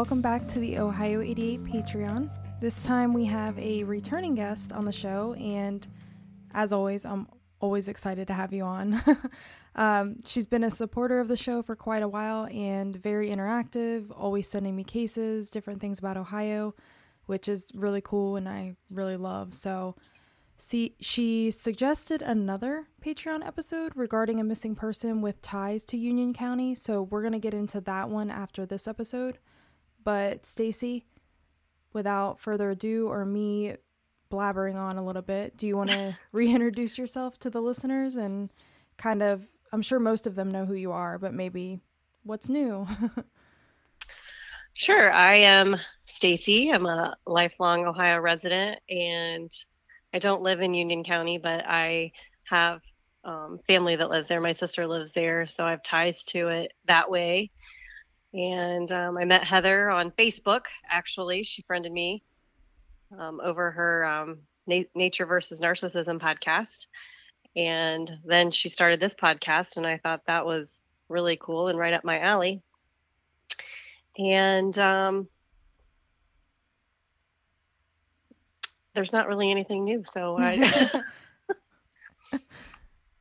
Welcome back to the Ohio 88 Patreon. This time we have a returning guest on the show, and as always, I'm always excited to have you on. um, she's been a supporter of the show for quite a while and very interactive, always sending me cases, different things about Ohio, which is really cool and I really love. So, see, she suggested another Patreon episode regarding a missing person with ties to Union County. So, we're going to get into that one after this episode. But Stacy, without further ado or me blabbering on a little bit, do you want to reintroduce yourself to the listeners and kind of I'm sure most of them know who you are, but maybe what's new? Sure. I am Stacy. I'm a lifelong Ohio resident and I don't live in Union County, but I have um, family that lives there. My sister lives there, so I have ties to it that way. And um, I met Heather on Facebook, actually. She friended me um, over her um, Na- Nature versus Narcissism podcast. And then she started this podcast, and I thought that was really cool and right up my alley. And um, there's not really anything new. So I.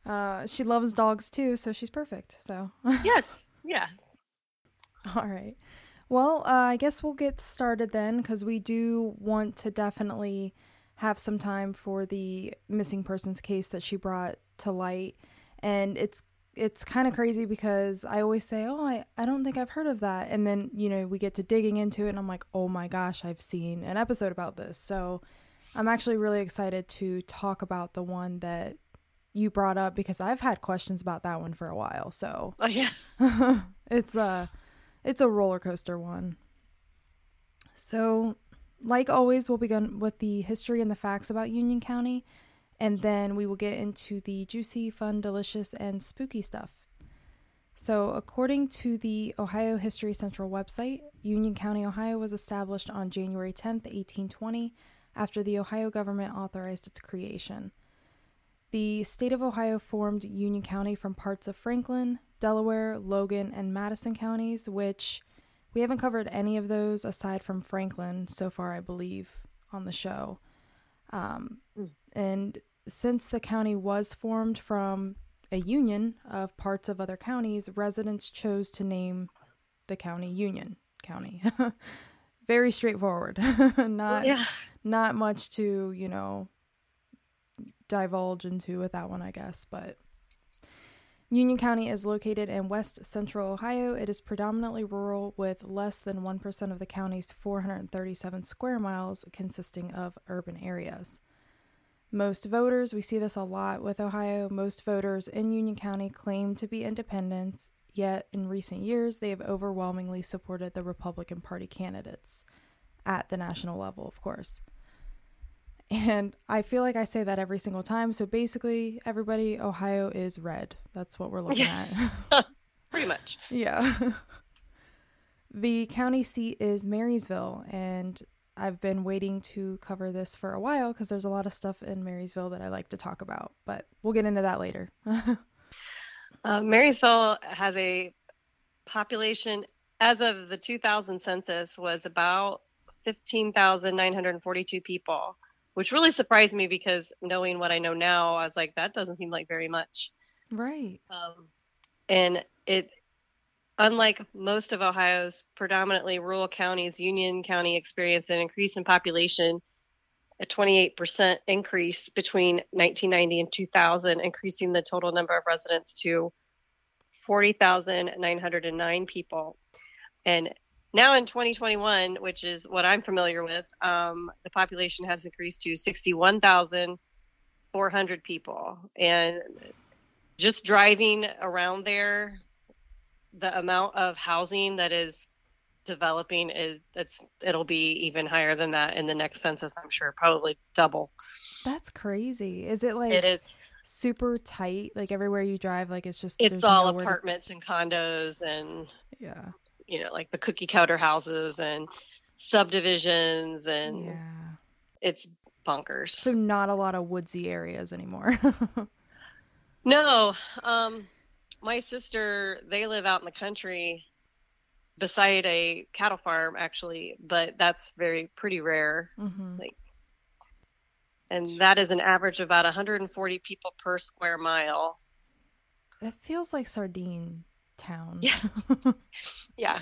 uh, she loves dogs too, so she's perfect. So. yes. Yeah. All right. Well, uh, I guess we'll get started then because we do want to definitely have some time for the missing persons case that she brought to light. And it's it's kind of crazy because I always say, "Oh, I, I don't think I've heard of that." And then, you know, we get to digging into it and I'm like, "Oh my gosh, I've seen an episode about this." So, I'm actually really excited to talk about the one that you brought up because I've had questions about that one for a while. So, Oh yeah. it's uh it's a roller coaster one. So, like always, we'll begin with the history and the facts about Union County, and then we will get into the juicy, fun, delicious, and spooky stuff. So, according to the Ohio History Central website, Union County, Ohio was established on January 10th, 1820, after the Ohio government authorized its creation. The state of Ohio formed Union County from parts of Franklin, Delaware, Logan, and Madison counties, which we haven't covered any of those aside from Franklin so far, I believe, on the show. Um, and since the county was formed from a union of parts of other counties, residents chose to name the county Union County. Very straightforward. not Yeah. not much to, you know, divulge into with that one, I guess, but Union County is located in west central Ohio. It is predominantly rural, with less than 1% of the county's 437 square miles consisting of urban areas. Most voters, we see this a lot with Ohio, most voters in Union County claim to be independents, yet in recent years they have overwhelmingly supported the Republican Party candidates at the national level, of course. And I feel like I say that every single time. So basically, everybody, Ohio is red. That's what we're looking at. Pretty much. yeah. the county seat is Marysville, and I've been waiting to cover this for a while because there's a lot of stuff in Marysville that I like to talk about, but we'll get into that later. uh, Marysville has a population as of the 2000 census was about 15,942 people, which really surprised me because knowing what I know now, I was like, that doesn't seem like very much. Right. Um, and it, unlike most of Ohio's predominantly rural counties, Union County experienced an increase in population, a 28% increase between 1990 and 2000, increasing the total number of residents to 40,909 people. And now in 2021, which is what I'm familiar with, um, the population has increased to 61,400 people. And just driving around there, the amount of housing that is developing is it's it'll be even higher than that in the next census i'm sure probably double. That's crazy. Is it like it is. super tight like everywhere you drive like it's just it's all apartments to... and condos and yeah you know like the cookie cutter houses and subdivisions and yeah. it's bonkers. So not a lot of woodsy areas anymore. No um my sister they live out in the country beside a cattle farm actually but that's very pretty rare mm-hmm. like and that is an average of about 140 people per square mile. It feels like sardine town yeah yeah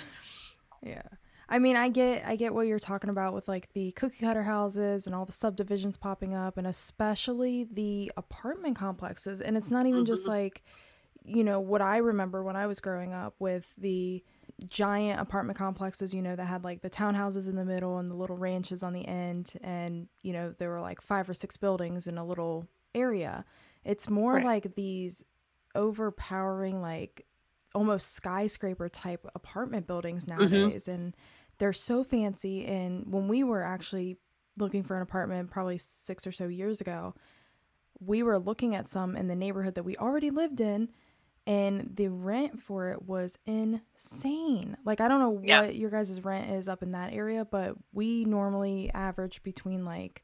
yeah I mean, I get I get what you're talking about with like the cookie cutter houses and all the subdivisions popping up and especially the apartment complexes and it's not even mm-hmm. just like you know what I remember when I was growing up with the giant apartment complexes, you know, that had like the townhouses in the middle and the little ranches on the end. And, you know, there were like five or six buildings in a little area. It's more right. like these overpowering, like almost skyscraper type apartment buildings mm-hmm. nowadays. Mm-hmm. And they're so fancy. And when we were actually looking for an apartment probably six or so years ago, we were looking at some in the neighborhood that we already lived in and the rent for it was insane. Like I don't know yeah. what your guys' rent is up in that area, but we normally average between like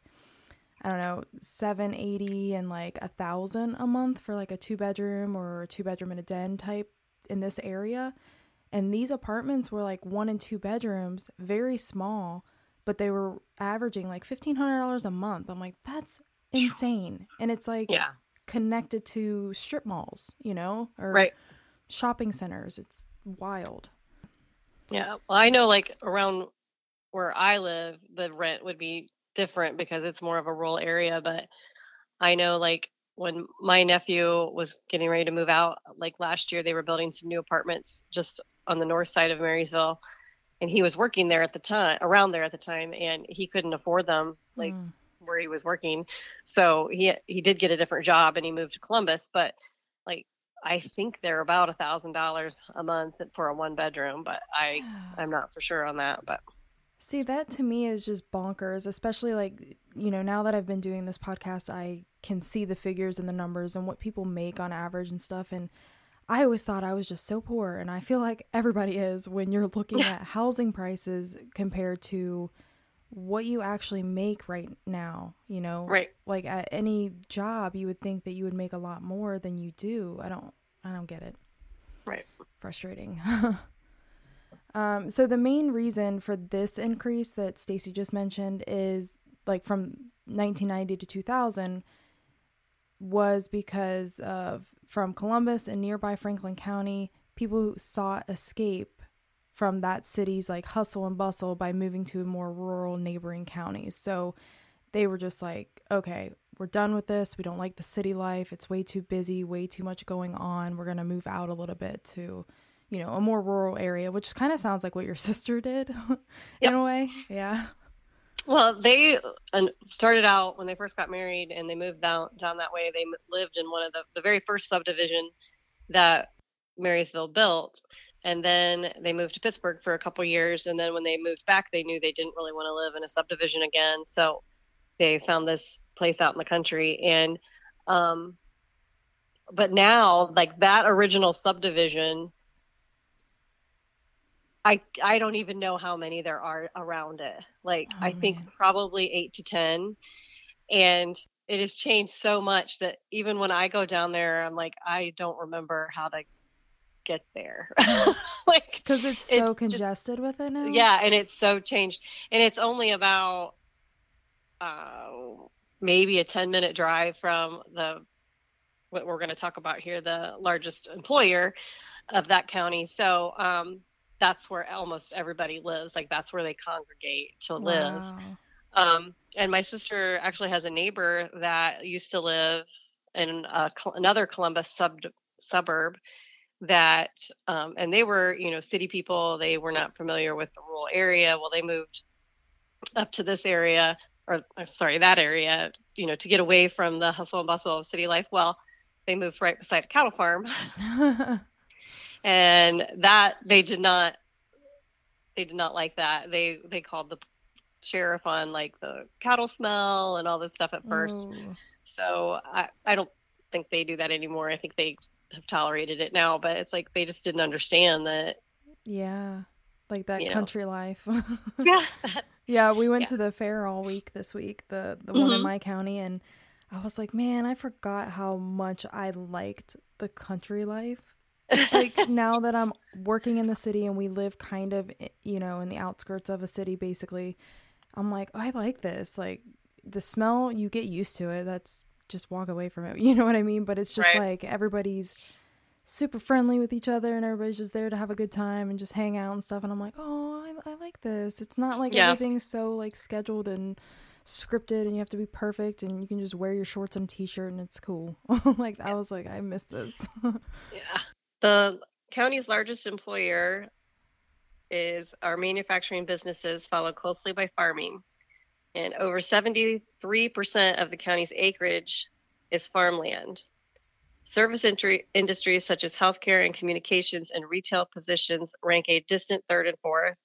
I don't know, 780 and like a thousand a month for like a two bedroom or a two bedroom and a den type in this area. And these apartments were like one and two bedrooms, very small, but they were averaging like $1,500 a month. I'm like, that's insane. And it's like, yeah connected to strip malls, you know, or right. shopping centers. It's wild. Yeah. Well, I know like around where I live, the rent would be different because it's more of a rural area. But I know like when my nephew was getting ready to move out, like last year, they were building some new apartments just on the north side of Marysville. And he was working there at the time, around there at the time, and he couldn't afford them. Like, mm where he was working. So he he did get a different job and he moved to Columbus, but like I think they're about a thousand dollars a month for a one bedroom, but I I'm not for sure on that. But see, that to me is just bonkers. Especially like you know now that I've been doing this podcast, I can see the figures and the numbers and what people make on average and stuff. And I always thought I was just so poor, and I feel like everybody is when you're looking at housing prices compared to what you actually make right now, you know? Right. Like at any job, you would think that you would make a lot more than you do. I don't I don't get it. Right. Frustrating. um so the main reason for this increase that Stacy just mentioned is like from 1990 to 2000 was because of from Columbus and nearby Franklin County, people sought escape from that city's like hustle and bustle by moving to more rural neighboring counties. So they were just like, okay, we're done with this. We don't like the city life. It's way too busy, way too much going on. We're going to move out a little bit to, you know, a more rural area, which kind of sounds like what your sister did in yep. a way. Yeah. Well, they started out when they first got married and they moved down down that way. They lived in one of the the very first subdivision that Marysville built, and then they moved to Pittsburgh for a couple years and then when they moved back they knew they didn't really want to live in a subdivision again so they found this place out in the country and um but now like that original subdivision I I don't even know how many there are around it. Like Oh, I think man. probably eight to ten, and it has changed so much that even when I go down there, I'm like I don't remember how to get there. like Because it's so just- congested with it now. yeah, and it's so changed, and it's only about uh, maybe a ten minute drive from the what we're going to talk about here, the largest employer of that county. So um, that's where almost everybody lives. Like that's where they congregate to live. Wow. Um, and my sister actually has a neighbor that used to live in a, another Columbus sub- suburb that, um, and they were, you know, city people. They were not familiar with the rural area. Well, they moved up to this area, or uh, sorry, that area, you know, to get away from the hustle and bustle of city life. Well, they moved right beside a cattle farm, and that they did not, they did not like that. They they called the sheriff on like the cattle smell and all this stuff at first. Ooh. So I, I don't think they do that anymore. I think they have tolerated it now, but it's like they just didn't understand that. Yeah. Like that You know. country life. Yeah. yeah, we went Yeah. to the fair all week this week, the the one in Mhm. my county and I was like, "Man, I forgot how much I liked the country life." Like now that I'm working in the city and we live kind of, eh, you know, in the outskirts of a city basically, I'm like, oh, "I like this." Like the smell, you get used to it. That's just walk away from it. You know what I mean? But it's just Right. like everybody's super friendly with each other and everybody's just there to have a good time and just hang out and stuff and i'm like oh i, I like this it's not like Yeah. everything's so like scheduled and scripted and you have to be perfect and you can just wear your shorts and t-shirt and it's cool like i was like i miss this Yeah. The county's largest employer is our manufacturing businesses, followed closely by farming. And over 73% of the county's acreage is farmland. Service entry, industries such as healthcare and communications and retail positions rank a distant third and fourth.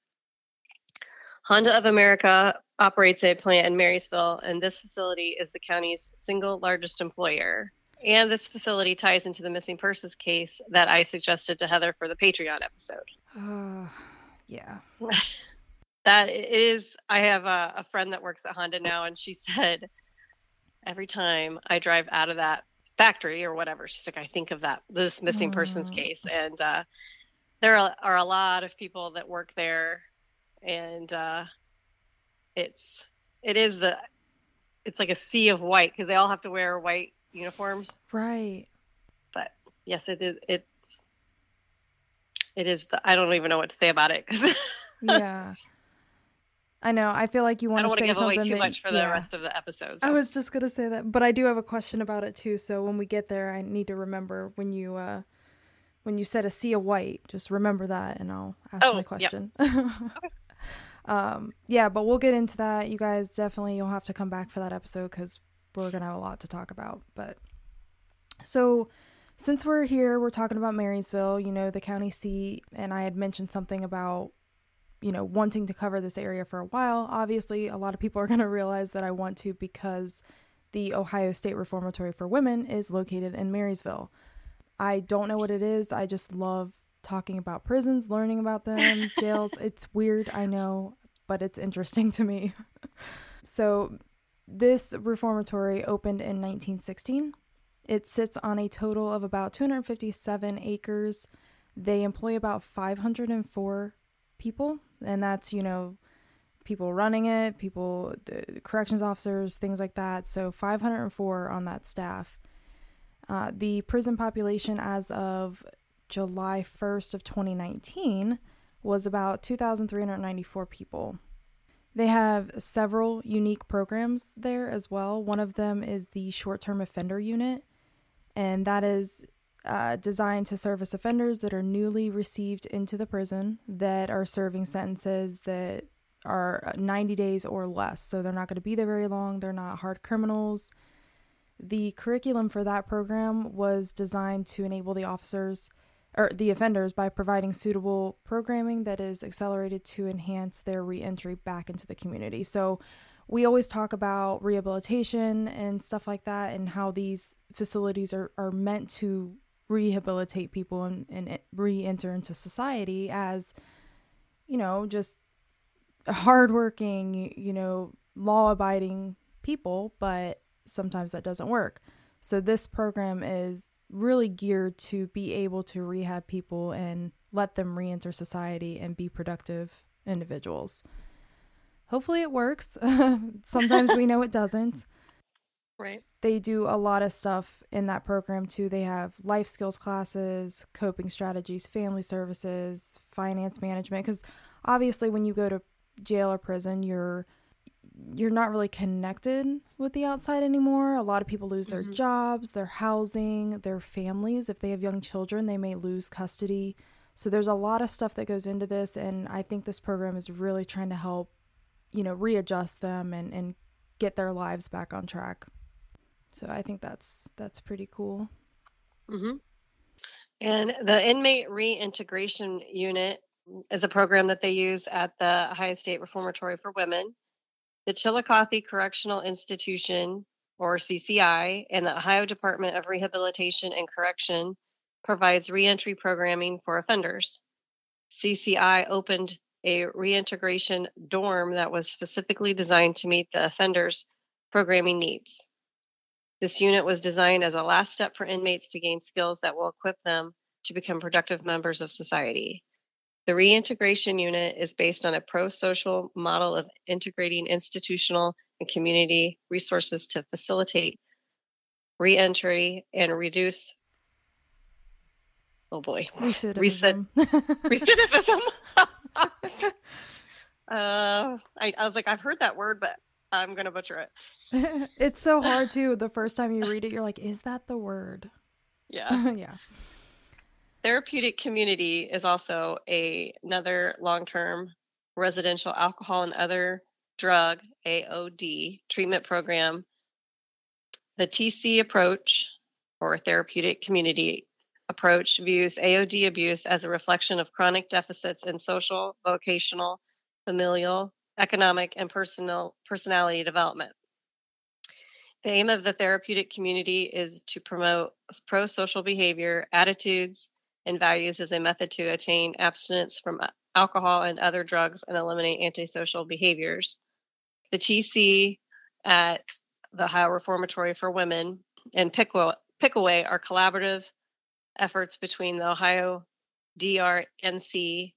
Honda of America operates a plant in Marysville, and this facility is the county's single largest employer. And this facility ties into the missing persons case that I suggested to Heather for the Patreon episode. uh, yeah. That is, I have a, a friend that works at Honda now, and she said every time I drive out of that factory or whatever, she's like, I think of that this missing persons case, and uh, there are, are a lot of people that work there, and uh, it's it is the it's like a sea of white because they all have to wear white uniforms. right But yes, it is. It's it is. The, I don't even know what to say about it. yeah i know i feel like you I want don't to want to say give away something too that- much for the rest of the episodes. I was just gonna say that, but I do have a question about it too. So when we get there, I need to remember when you uh when you said a sea of white, just remember that, and I'll ask Oh, my yep. question. um, yeah, but we'll get into that. You guys definitely you'll have to come back for that episode because we're gonna have a lot to talk about. But so since we're here, we're talking about Marysville. You know, the county seat, and I had mentioned something about you know, wanting to cover this area for a while. Obviously, a lot of people are going to realize that I want to because the Ohio State Reformatory for Women is located in Marysville. I don't know what it is. I just love talking about prisons, learning about them, jails. It's weird, I know, but it's interesting to me. so, this reformatory opened in 1916. It sits on a total of about 257 acres. They employ about 504 people, and that's, you know, people running it, people, corrections officers, things like that. So 504 on that staff. Uh, the prison population as of July 1st of 2019 was about 2,394 people. They have several unique programs there as well. One of them is the short term offender unit, and that is uh, designed to service offenders that are newly received into the prison that are serving sentences that are 90 days or less. So they're not going to be there very long, they're not hard criminals. The curriculum for that program was designed to enable the officers or the offenders by providing suitable programming that is accelerated to enhance their reentry back into the community. So we always talk about rehabilitation and stuff like that and how these facilities are, are meant to rehabilitate people and, and re-enter into society as you know, just hardworking, you know, law abiding people, but sometimes that doesn't work. So this program is really geared to be able to rehab people and let them reenter society and be productive individuals. Hopefully it works. Sometimes we know it doesn't. Right. They do a lot of stuff in that program too. They have life skills classes, coping strategies, family services, finance management cuz obviously when you go to jail or prison, you're you're not really connected with the outside anymore. A lot of people lose their mm-hmm. jobs, their housing, their families. If they have young children, they may lose custody. So there's a lot of stuff that goes into this and I think this program is really trying to help, you know, readjust them and and get their lives back on track. So I think that's that's pretty cool. Mm-hmm. And the inmate reintegration unit is a program that they use at the Ohio State Reformatory for Women. The Chillicothe Correctional Institution, or CCI, and the Ohio Department of Rehabilitation and Correction provides reentry programming for offenders. CCI opened a reintegration dorm that was specifically designed to meet the offenders' programming needs. This unit was designed as a last step for inmates to gain skills that will equip them to become productive members of society. The reintegration unit is based on a pro social model of integrating institutional and community resources to facilitate reentry and reduce oh boy recidivism recidivism uh, I, I was like i've heard that word but i'm gonna butcher it it's so hard too. The first time you read it, you're like, is that the word? Yeah. yeah. Therapeutic community is also a, another long term residential alcohol and other drug, AOD, treatment program. The TC approach, or therapeutic community approach, views AOD abuse as a reflection of chronic deficits in social, vocational, familial, economic, and personal personality development. The aim of the therapeutic community is to promote pro social behavior, attitudes, and values as a method to attain abstinence from alcohol and other drugs and eliminate antisocial behaviors. The TC at the Ohio Reformatory for Women and Pickaway are collaborative efforts between the Ohio DRNC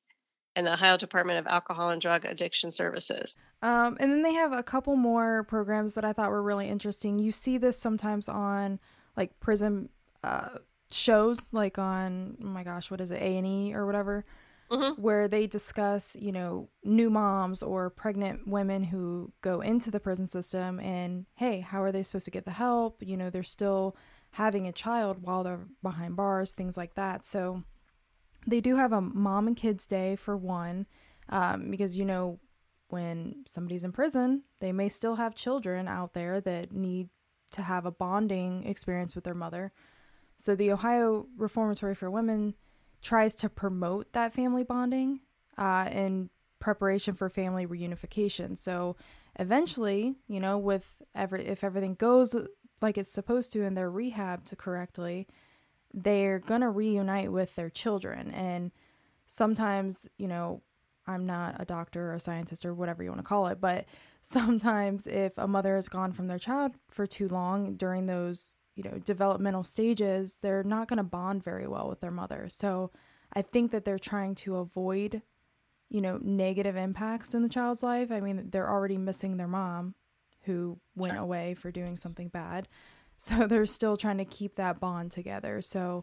and the Ohio Department of Alcohol and Drug Addiction Services. Um, and then they have a couple more programs that I thought were really interesting. You see this sometimes on like prison uh, shows, like on oh my gosh, what is it, A and E or whatever, mm-hmm. where they discuss you know new moms or pregnant women who go into the prison system and hey, how are they supposed to get the help? You know, they're still having a child while they're behind bars, things like that. So they do have a mom and kids day for one, um, because you know when somebody's in prison, they may still have children out there that need to have a bonding experience with their mother. So the Ohio Reformatory for Women tries to promote that family bonding uh, in preparation for family reunification. So eventually, you know, with every if everything goes like it's supposed to and they're rehabbed correctly, they're to reunite with their children. And sometimes, you know, I'm not a doctor or a scientist or whatever you want to call it, but sometimes if a mother has gone from their child for too long during those, you know, developmental stages, they're not going to bond very well with their mother. So I think that they're trying to avoid, you know, negative impacts in the child's life. I mean, they're already missing their mom who went sure. away for doing something bad. So they're still trying to keep that bond together. So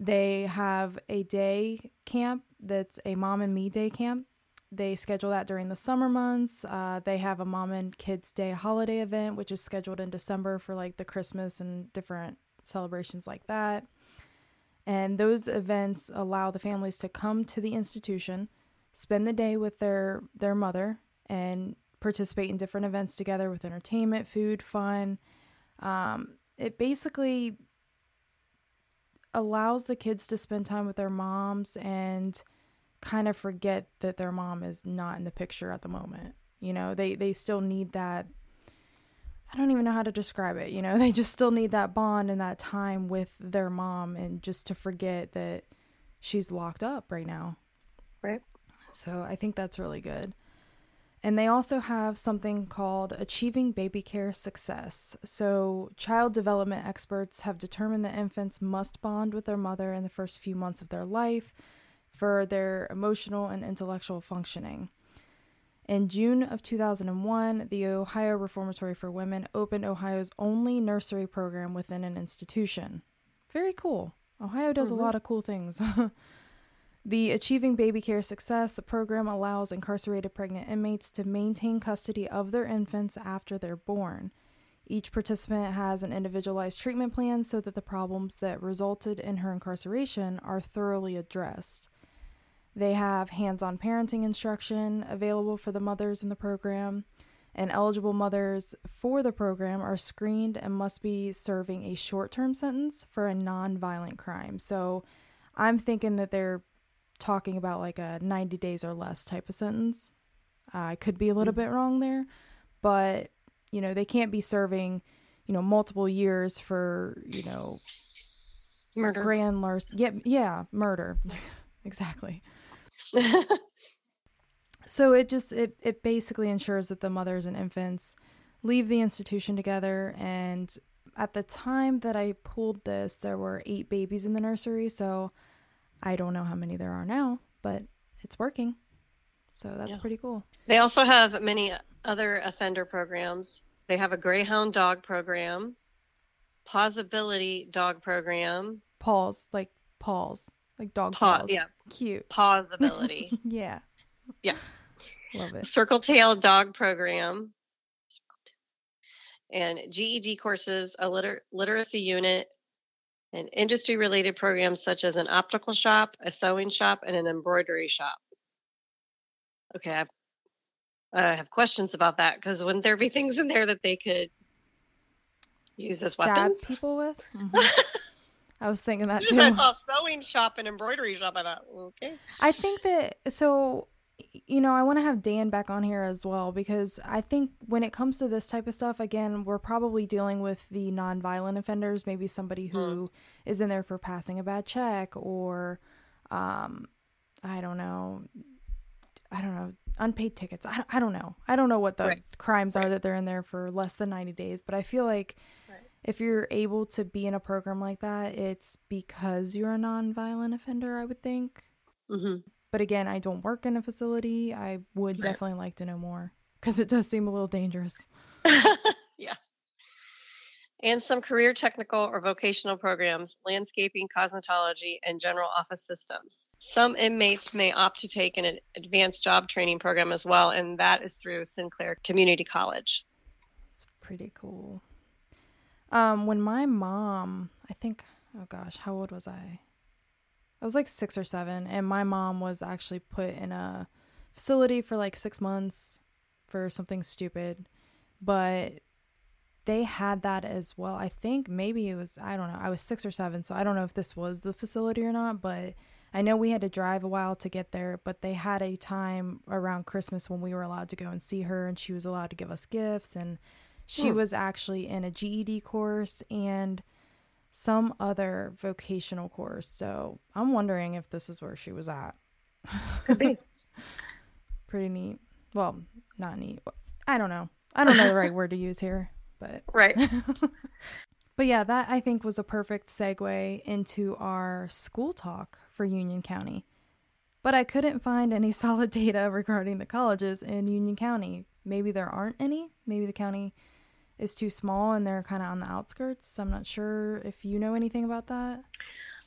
they have a day camp that's a mom and me day camp. They schedule that during the summer months. Uh, they have a mom and kids day holiday event, which is scheduled in December for like the Christmas and different celebrations like that. And those events allow the families to come to the institution, spend the day with their their mother, and participate in different events together with entertainment, food, fun. Um, it basically allows the kids to spend time with their moms and kind of forget that their mom is not in the picture at the moment. You know, they they still need that I don't even know how to describe it, you know. They just still need that bond and that time with their mom and just to forget that she's locked up right now. Right. So I think that's really good. And they also have something called Achieving Baby Care Success. So, child development experts have determined that infants must bond with their mother in the first few months of their life for their emotional and intellectual functioning. In June of 2001, the Ohio Reformatory for Women opened Ohio's only nursery program within an institution. Very cool. Ohio does mm-hmm. a lot of cool things. The Achieving Baby Care Success program allows incarcerated pregnant inmates to maintain custody of their infants after they're born. Each participant has an individualized treatment plan so that the problems that resulted in her incarceration are thoroughly addressed. They have hands on parenting instruction available for the mothers in the program, and eligible mothers for the program are screened and must be serving a short term sentence for a non violent crime. So I'm thinking that they're talking about like a 90 days or less type of sentence. Uh, I could be a little mm-hmm. bit wrong there, but you know, they can't be serving, you know, multiple years for, you know, murder. Grand larceny. Yeah, yeah, murder. exactly. so it just it it basically ensures that the mothers and infants leave the institution together and at the time that I pulled this there were 8 babies in the nursery, so I don't know how many there are now, but it's working. So that's yeah. pretty cool. They also have many other offender programs. They have a Greyhound dog program, Pausability dog program. Pause, like paws, like dog paws. Yeah. Cute. Pausability. yeah. Yeah. Love it. Circle Tail dog program. And GED courses, a liter- literacy unit, and industry related programs such as an optical shop, a sewing shop, and an embroidery shop. Okay, I, I have questions about that because wouldn't there be things in there that they could use as Stab weapons? people with? Mm-hmm. I was thinking that too. I saw sewing shop and embroidery shop. I thought, okay. I think that so you know, I want to have Dan back on here as well because I think when it comes to this type of stuff, again, we're probably dealing with the non-violent offenders, maybe somebody who mm. is in there for passing a bad check or, um, I don't know, I don't know, unpaid tickets. I, I don't know. I don't know what the right. crimes right. are that they're in there for less than 90 days, but I feel like. If you're able to be in a program like that, it's because you're a non-violent offender, I would think. Mm-hmm. But again, I don't work in a facility. I would right. definitely like to know more because it does seem a little dangerous. yeah. And some career technical or vocational programs, landscaping, cosmetology, and general office systems. Some inmates may opt to take an advanced job training program as well, and that is through Sinclair Community College. It's pretty cool. Um, when my mom, I think, oh gosh, how old was I? I was like six or seven, and my mom was actually put in a facility for like six months for something stupid. But they had that as well. I think maybe it was, I don't know, I was six or seven, so I don't know if this was the facility or not, but I know we had to drive a while to get there, but they had a time around Christmas when we were allowed to go and see her, and she was allowed to give us gifts. And she hmm. was actually in a GED course and some other vocational course. So I'm wondering if this is where she was at. Could be. Pretty neat. Well, not neat. I don't know. I don't know the right word to use here, but right. but yeah, that I think was a perfect segue into our school talk for Union County. But I couldn't find any solid data regarding the colleges in Union County. Maybe there aren't any. Maybe the county is too small and they're kind of on the outskirts. So I'm not sure if you know anything about that.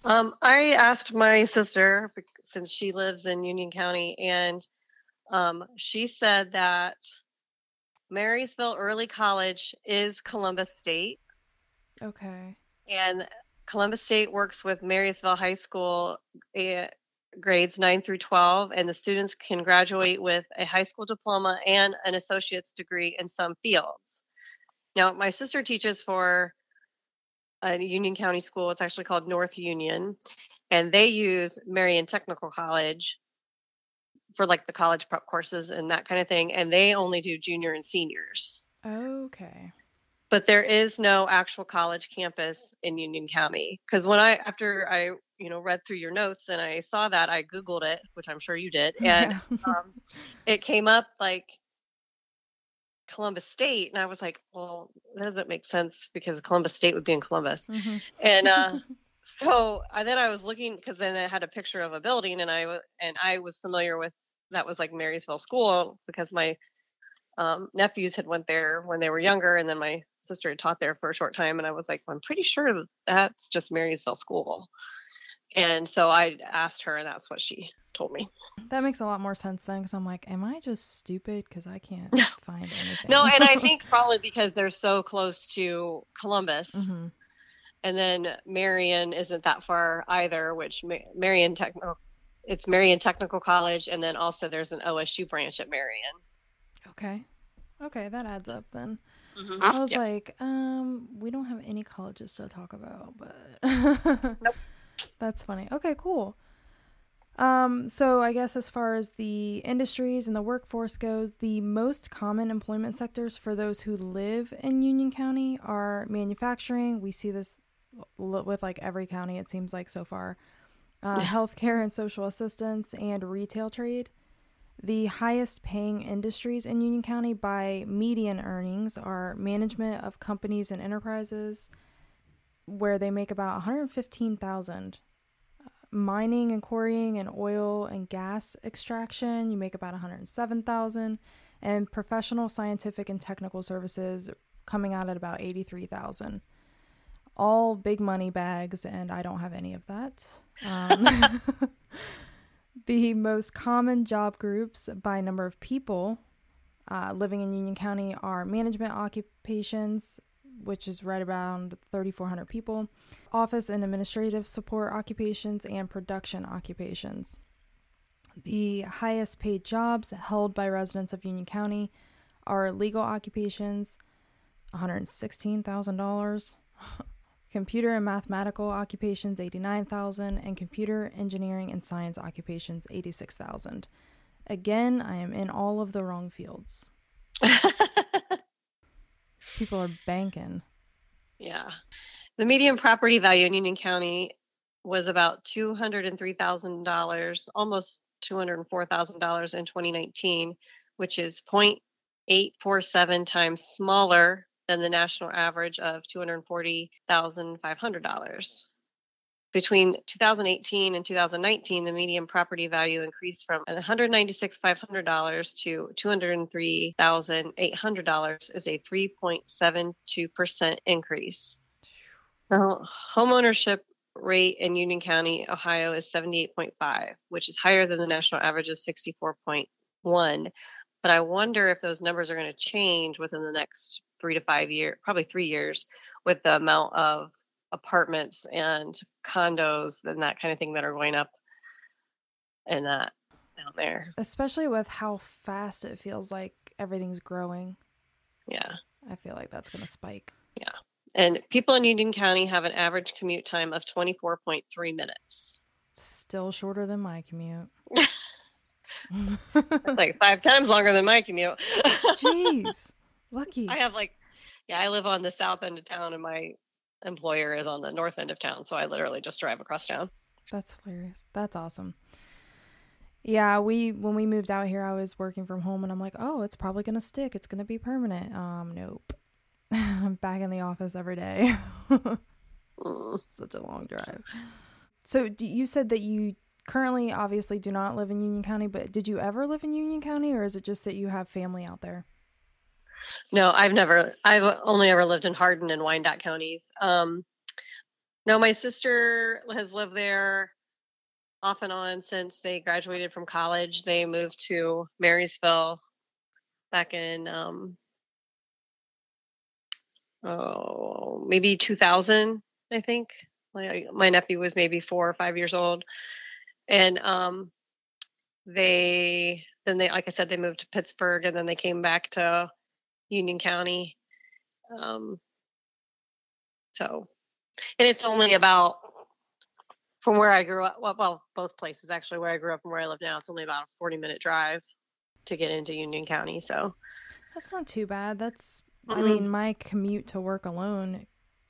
Um, I asked my sister since she lives in Union County, and um, she said that Marysville Early College is Columbus State. Okay. And Columbus State works with Marysville High School uh, grades 9 through 12, and the students can graduate with a high school diploma and an associate's degree in some fields. Now, my sister teaches for a Union County school. It's actually called North Union, and they use Marion Technical College for like the college prep courses and that kind of thing. And they only do junior and seniors. Okay. But there is no actual college campus in Union County because when I after I you know, read through your notes and I saw that. I Googled it, which I'm sure you did. And Yeah. um, it came up like Columbus State. And I was like, well, that doesn't make sense because Columbus State would be in Columbus. Mhm. And uh, so I, then I was looking because then it had a picture of a building and I, and I was familiar with that was like Marysville School because my um, nephews had went there when they were younger. And then my sister had taught there for a short time. And I was like, I'm pretty sure that's just Marysville School. And so I asked her, and that's what she told me. That makes a lot more sense then, because I'm like, am I just stupid? Because I can't find anything. No, and I think probably because they're so close to Columbus, hmm and then Marion isn't that far either. Which Ma- Marion Technical, it's Marion Technical College, and then also there's an OSU branch at Marion. Okay. Okay, that adds up then. Mhm. I was Yep. like, um, we don't have any colleges to talk about, but Nope. that's funny. Okay, cool. Um, so I guess as far as the industries and the workforce goes, the most common employment sectors for those who live in Union County are manufacturing. We see this with like every county, it seems like so far. Uh, healthcare and social assistance and retail trade. The highest paying industries in Union County by median earnings are management of companies and enterprises, where they make about 115,000. Mining and quarrying and oil and gas extraction, you make about 107,000, and professional scientific and technical services coming out at about 83,000. All big money bags, and I don't have any of that. Um, the most common job groups by number of people uh, living in Union County are management occupations, which is right around 3,400 people, office and administrative support occupations, and production occupations. The highest paid jobs held by residents of Union County are legal occupations, $116,000. computer and mathematical occupations 89,000 and computer engineering and science occupations 86,000. Again, I am in all of the wrong fields. People are banking. yeah. The median property value in Union County was about two hundred and three thousand dollars, almost two hundred and four thousand dollars in 2019, which is 0.847 times smaller than the national average of $240,500. Between 2018 and 2019, the median property value increased from $196,500 to $203,800 is a 3.72% increase. Now, homeownership rate in Union County, Ohio is 78.5, which is higher than the national average of 64.1. But I wonder if those numbers are going to change within the next three to five years, probably three years, with the amount of apartments and condos and that kind of thing that are going up and that down there. Especially with how fast it feels like everything's growing. Yeah. I feel like that's going to spike. Yeah. And people in Union County have an average commute time of 24.3 minutes. Still shorter than my commute. Like five times longer than my commute. Jeez. Lucky. I have like, yeah, I live on the south end of town and my employer is on the north end of town. So I literally just drive across town. That's hilarious. That's awesome. Yeah, we when we moved out here, I was working from home, and I'm like, oh, it's probably gonna stick. It's gonna be permanent. Um, nope. I'm back in the office every day. Mm. Such a long drive. So do, you said that you currently, obviously, do not live in Union County, but did you ever live in Union County, or is it just that you have family out there? No, I've never, I've only ever lived in Hardin and Wyandot counties. Um, no, my sister has lived there off and on since they graduated from college. They moved to Marysville back in, um, oh, maybe 2000, I think. My, my nephew was maybe four or five years old. And um, they, then they, like I said, they moved to Pittsburgh and then they came back to Union County. Um, so, and it's only about from where I grew up. Well, well, both places actually, where I grew up and where I live now. It's only about a forty-minute drive to get into Union County. So, That's not too bad. That's, I Mhm. mean, my commute to work alone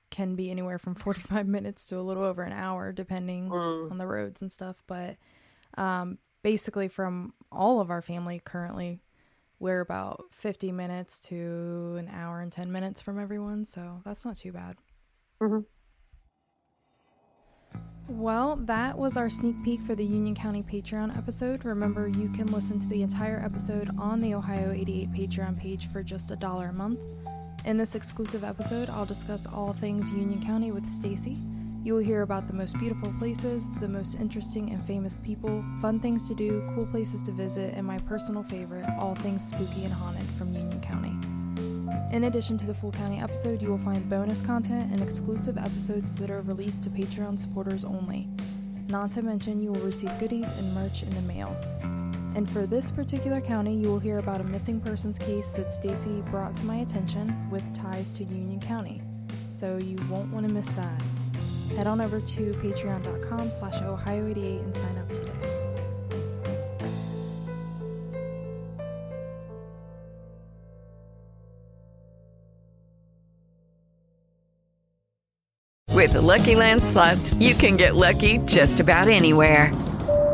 can be anywhere from 45 minutes to a little over an hour, depending Mm. on the roads and stuff. But um, basically, from all of our family currently, we're about 50 minutes to an hour and 10 minutes from everyone. So that's not too bad. Mhm. Well, that was our sneak peek for the Union County Patreon episode. Remember, you can listen to the entire episode on the Ohio 88 Patreon page for just a dollar a month. In this exclusive episode, I'll discuss all things Union County with Stacy. You will hear about the most beautiful places, the most interesting and famous people, fun things to do, cool places to visit, and my personal favorite, all things spooky and haunted from Union County. In addition to the full county episode, you will find bonus content and exclusive episodes that are released to Patreon supporters only. Not to mention, you will receive goodies and merch in the mail. And for this particular county, you will hear about a missing persons case that Stacy brought to my attention with ties to Union County. So you won't want to miss that. Head on over to patreon.com slash ohio88 and sign up today. With the Lucky Land slots, you can get lucky just about anywhere.